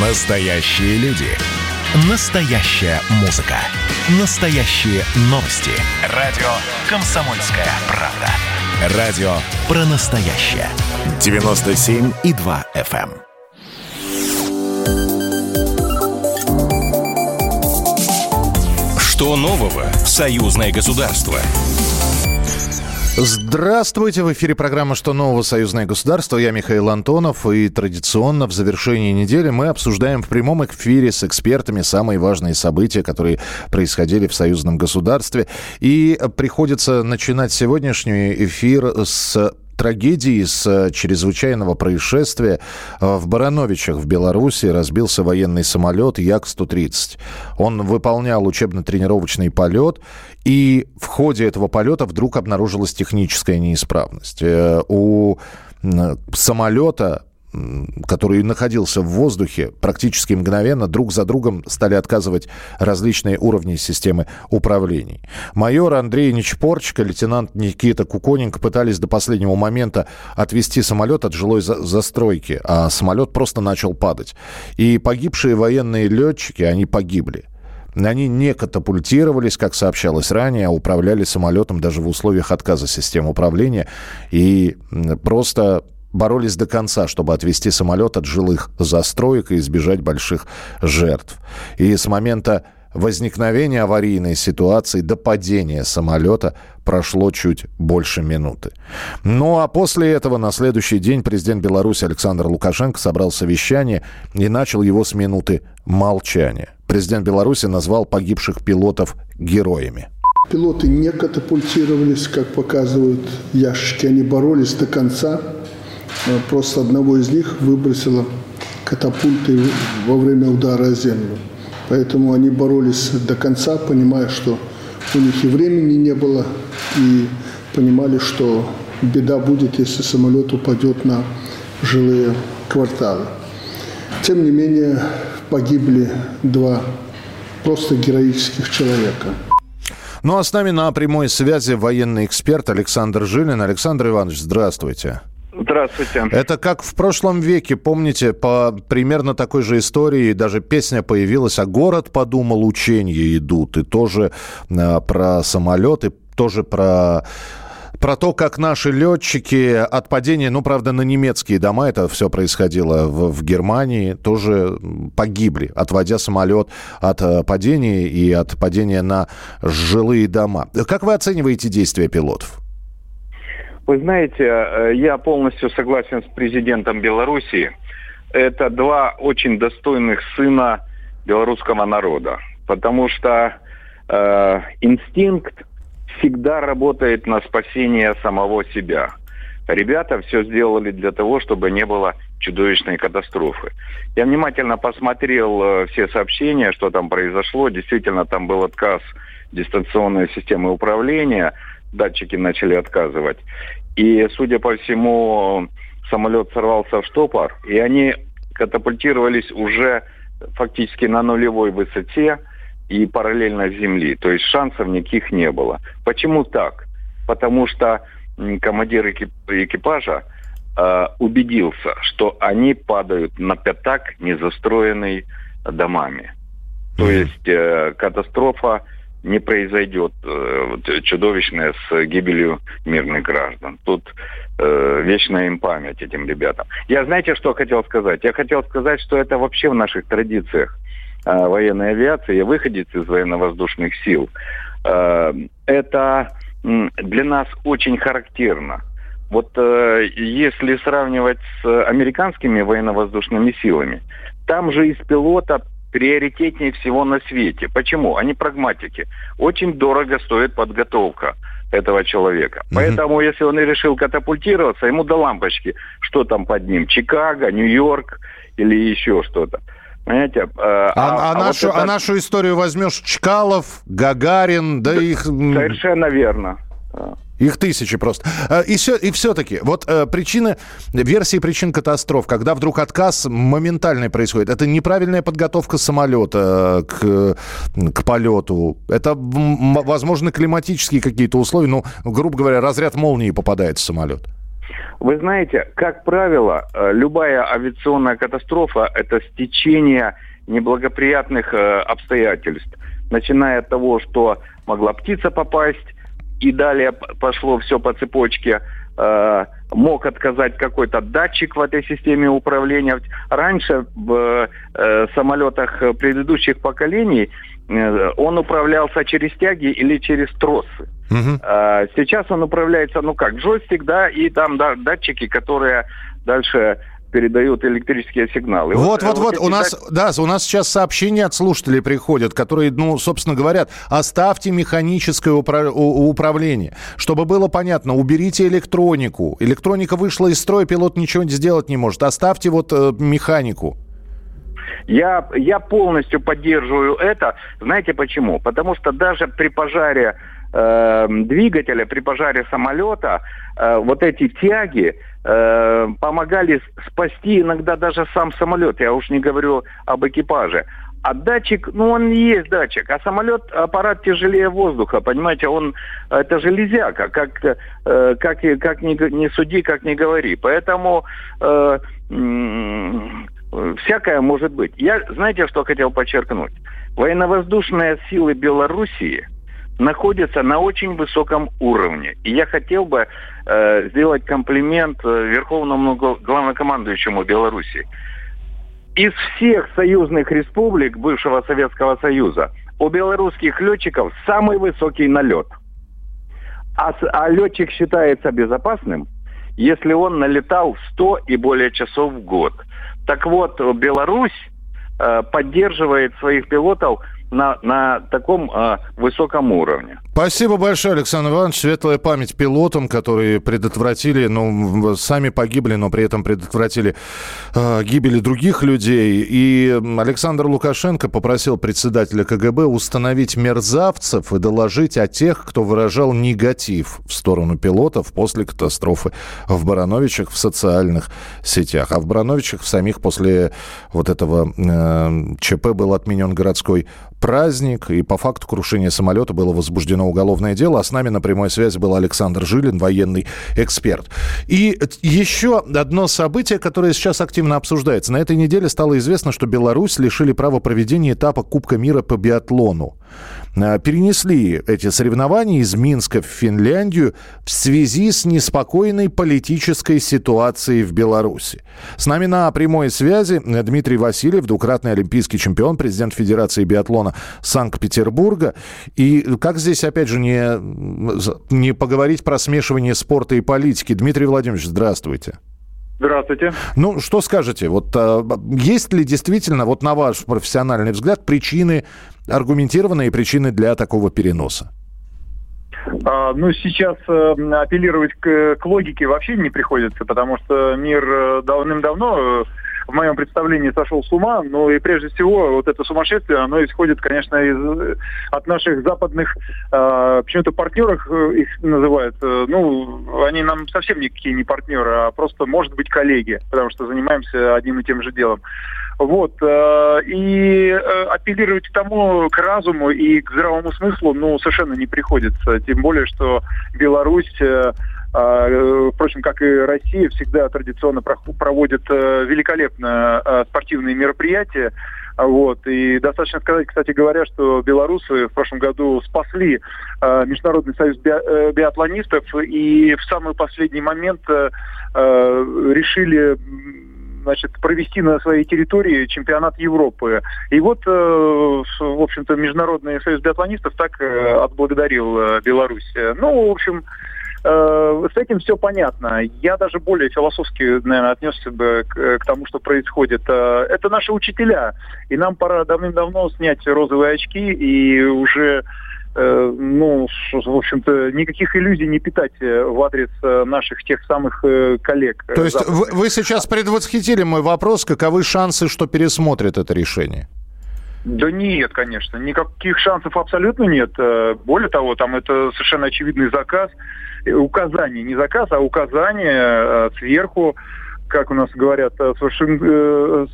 Настоящие люди. Настоящая музыка. Настоящие новости. Радио «Комсомольская правда». Радио про настоящее. 97,2 FM. эм. Что нового в союзное государство? Здравствуйте! В эфире программа «Что нового? Союзное государство». Я Михаил Антонов. И традиционно в завершении недели мы обсуждаем в прямом эфире с экспертами самые важные события, которые происходили в союзном государстве. И приходится начинать сегодняшний эфир с трагедии с э, чрезвычайного происшествия э, в Барановичах в Беларуси разбился военный самолет Як-130. Он выполнял учебно-тренировочный полет, и в ходе этого полета вдруг обнаружилась техническая неисправность. Э, у самолета который находился в воздухе, практически мгновенно друг за другом стали отказывать различные уровни системы управлений. Майор Андрей Нечпорчик и лейтенант Никита Куконенко пытались до последнего момента отвести самолет от жилой за застройки, а самолет просто начал падать. И погибшие военные летчики, они погибли. Они не катапультировались, как сообщалось ранее, а управляли самолетом даже в условиях отказа системы управления. И просто боролись до конца, чтобы отвести самолет от жилых застроек и избежать больших жертв. И с момента возникновения аварийной ситуации до падения самолета прошло чуть больше минуты. Ну а после этого на следующий день президент Беларуси Александр Лукашенко собрал совещание и начал его с минуты молчания. Президент Беларуси назвал погибших пилотов героями. Пилоты не катапультировались, как показывают ящики. Они боролись до конца. Э, просто одного из них выбросило катапультой во время удара о землю. Поэтому они боролись до конца, понимая, что у них и времени не было, и понимали, что беда будет, если самолет упадет на жилые кварталы. Тем не менее, погибли два просто героических человека. Ну а с нами на прямой связи военный эксперт Александр Жилин. Александр Иванович, здравствуйте. Здравствуйте. Это как в прошлом веке, помните, по примерно такой же истории даже песня появилась, а город подумал, учения идут, и тоже э, про самолеты, тоже про про то, как наши летчики от падения, ну, правда, на немецкие дома это все происходило в, в Германии, тоже погибли, отводя самолет от э, падения и от падения на жилые дома. Как вы оцениваете действия пилотов? Вы знаете, э, я полностью согласен с президентом Белоруссии. Это два очень достойных сына белорусского народа, потому что э, инстинкт всегда работает на спасение самого себя. Ребята все сделали для того, чтобы не было чудовищной катастрофы. Я внимательно посмотрел э, все сообщения, что там произошло. Действительно, там был отказ дистанционной системы управления – датчики начали отказывать. И, судя по всему, самолет сорвался в штопор, и они катапультировались уже фактически на нулевой высоте и параллельно Земли. То есть шансов никаких не было. Почему так? Потому что командир экипажа э, убедился, что они падают на пятак, не застроенный домами. То есть э, катастрофа не произойдет э, чудовищное с гибелью мирных граждан. Тут э, вечная им память этим ребятам. Я знаете, что хотел сказать? Я хотел сказать, что это вообще в наших традициях э, военной авиации, выходец из военно-воздушных сил. Э, это э, для нас очень характерно. Вот э, если сравнивать с американскими военно-воздушными силами, там же из пилота приоритетнее всего на свете. Почему? Они прагматики. Очень дорого стоит подготовка этого человека. Mm-hmm. Поэтому, если он и решил катапультироваться, ему до лампочки, что там под ним, Чикаго, Нью-Йорк или еще что-то. Понимаете? Э, а, а, а, нашу, вот это... а нашу историю возьмешь Чкалов, Гагарин, да, да их... Совершенно верно. Их тысячи просто. Э, и, все, и все-таки, вот э, причины, версии причин катастроф, когда вдруг отказ моментальный происходит, это неправильная подготовка самолета к, к полету, это, возможно, климатические какие-то условия, ну, грубо говоря, разряд молнии попадает в самолет. Вы знаете, как правило, э, любая авиационная катастрофа – это стечение неблагоприятных э, обстоятельств. Начиная от того, что могла птица попасть, и далее пошло все по цепочке. Э, мог отказать какой-то датчик в этой системе управления. Раньше в самолетах предыдущих поколений он управлялся через тяги или через тросы. Угу. Сейчас он управляется, ну как, джойстик, да, и там да, датчики, которые дальше передают электрические сигналы. Вот, вот, вот, вот, у нас, да, у нас сейчас сообщения от слушателей приходят, которые, ну, собственно, говорят, оставьте механическое упра- управление, чтобы было понятно, уберите электронику. Электроника вышла из строя, пилот ничего сделать не может. Оставьте вот э, механику. Я, я полностью поддерживаю это. Знаете почему? Потому что даже при пожаре э, двигателя, при пожаре самолета, э, вот эти тяги э, помогали спасти иногда даже сам самолет. Я уж не говорю об экипаже. А датчик, ну он и есть датчик, а самолет, аппарат тяжелее воздуха, понимаете, он, это железяка, как, э, как, как не, не суди, как не говори. Поэтому э, всякое может быть. Я, знаете, что хотел подчеркнуть? Военно-воздушные силы Белоруссии находятся на очень высоком уровне. И я хотел бы э, сделать комплимент э, Верховному главнокомандующему Беларуси. Из всех союзных республик бывшего Советского Союза у белорусских летчиков самый высокий налет. А, а летчик считается безопасным, если он налетал 100 и более часов в год. Так вот, Беларусь э, поддерживает своих пилотов на, на таком э, высоком уровне. Спасибо большое, Александр Иванович. Светлая память пилотам, которые предотвратили, ну, сами погибли, но при этом предотвратили э, гибели других людей. И Александр Лукашенко попросил председателя КГБ установить мерзавцев и доложить о тех, кто выражал негатив в сторону пилотов после катастрофы в Барановичах в социальных сетях. А в Барановичах в самих после вот этого э, ЧП был отменен городской праздник, и по факту крушения самолета было возбуждено уголовное дело. А с нами на прямой связи был Александр Жилин, военный эксперт. И еще одно событие, которое сейчас активно обсуждается. На этой неделе стало известно, что Беларусь лишили права проведения этапа Кубка мира по биатлону. А, перенесли эти соревнования из Минска в Финляндию в связи с неспокойной политической ситуацией в Беларуси. С нами на прямой связи Дмитрий Васильев, двукратный олимпийский чемпион, президент Федерации биатлона Санкт-Петербурга. И как здесь, опять же, не, не поговорить про смешивание спорта и политики? Дмитрий Владимирович, здравствуйте. Здравствуйте. Ну, что скажете? Вот а, есть ли действительно, вот на ваш профессиональный взгляд, причины, аргументированные причины для такого переноса? А, ну, сейчас э, апеллировать к, к логике вообще не приходится, потому что мир э, давным-давно э, в моем представлении сошел с ума, но и прежде всего вот это сумасшествие, оно исходит, конечно, из, от наших западных, э, почему-то партнеров э, их называют, э, ну, они нам совсем никакие не партнеры, а просто, может быть, коллеги, потому что занимаемся одним и тем же делом. Вот. Э, и э, апеллировать к тому, к разуму и к здравому смыслу, ну, совершенно не приходится. Тем более, что Беларусь э, впрочем, как и Россия, всегда традиционно проводит э, великолепно э, спортивные мероприятия. Вот. И достаточно сказать, кстати говоря, что белорусы в прошлом году спасли э, Международный союз би э, биатлонистов и в самый последний момент э, решили значит, провести на своей территории чемпионат Европы. И вот, э, в общем-то, Международный союз биатлонистов так э, отблагодарил э, Беларусь. Ну, в общем, Э, с этим все понятно. Я даже более философски, наверное, отнесся бы к, к тому, что происходит. Э, это наши учителя, и нам пора давным-давно снять розовые очки и уже э, ну, в общем-то, никаких иллюзий не питать в адрес наших тех самых коллег. То есть вы, вы сейчас предвосхитили мой вопрос, каковы шансы, что пересмотрят это решение? Да нет, конечно, никаких шансов абсолютно нет. Более того, там это совершенно очевидный заказ указание, не заказ, а указание э, сверху как у нас говорят, э, с, Вашинг... Э,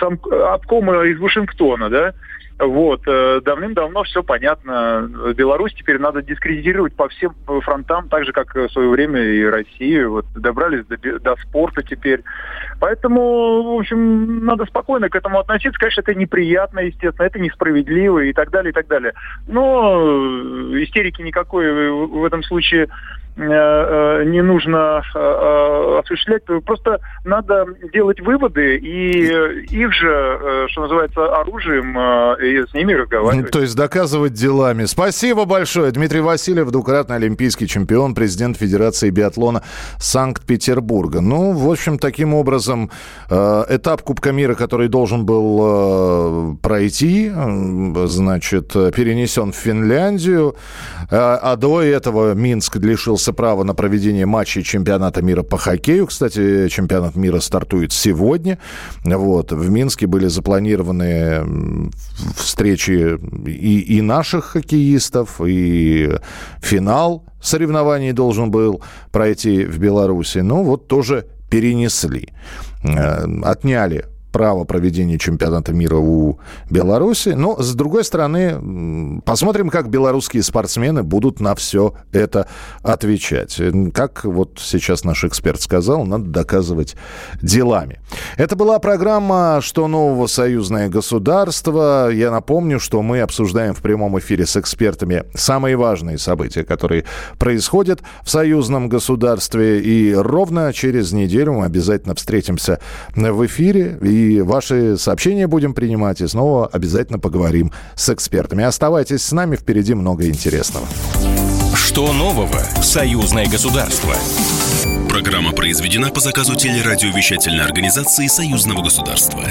сам обкома из Вашингтона, да, вот, э, давным-давно все понятно. Беларусь теперь надо дискредитировать по всем фронтам, так же, как в свое время и Россию. Вот, добрались до, до спорта теперь. Поэтому, в общем, надо спокойно к этому относиться. Конечно, это неприятно, естественно, это несправедливо и так далее, и так далее. Но истерики никакой в этом случае не нужно э, осуществлять. Просто надо делать выводы и их же, что называется, оружием и с ними разговаривать. То есть доказывать делами. Спасибо большое. Дмитрий Васильев, двукратный олимпийский чемпион, президент Федерации биатлона Санкт-Петербурга. Ну, в общем, таким образом, этап Кубка мира, который должен был пройти, значит, перенесен в Финляндию, а до этого Минск лишился появится право на проведение матчей чемпионата мира по хоккею. Кстати, чемпионат мира стартует сегодня. Вот. В Минске были запланированы встречи и, и наших хоккеистов, и финал соревнований должен был пройти в Беларуси. Но вот тоже перенесли. Э, отняли право проведения чемпионата мира у Беларуси. Но, с другой стороны, посмотрим, как белорусские спортсмены будут на все это отвечать. Как вот сейчас наш эксперт сказал, надо доказывать делами. Это была программа «Что нового союзное государство». Я напомню, что мы обсуждаем в прямом эфире с экспертами самые важные события, которые происходят в союзном государстве. И ровно через неделю мы обязательно встретимся в эфире. И и ваши сообщения будем принимать, и снова обязательно поговорим с экспертами. Оставайтесь с нами, впереди много интересного. Что нового в союзное государство? Программа произведена по заказу телерадиовещательной организации союзного государства.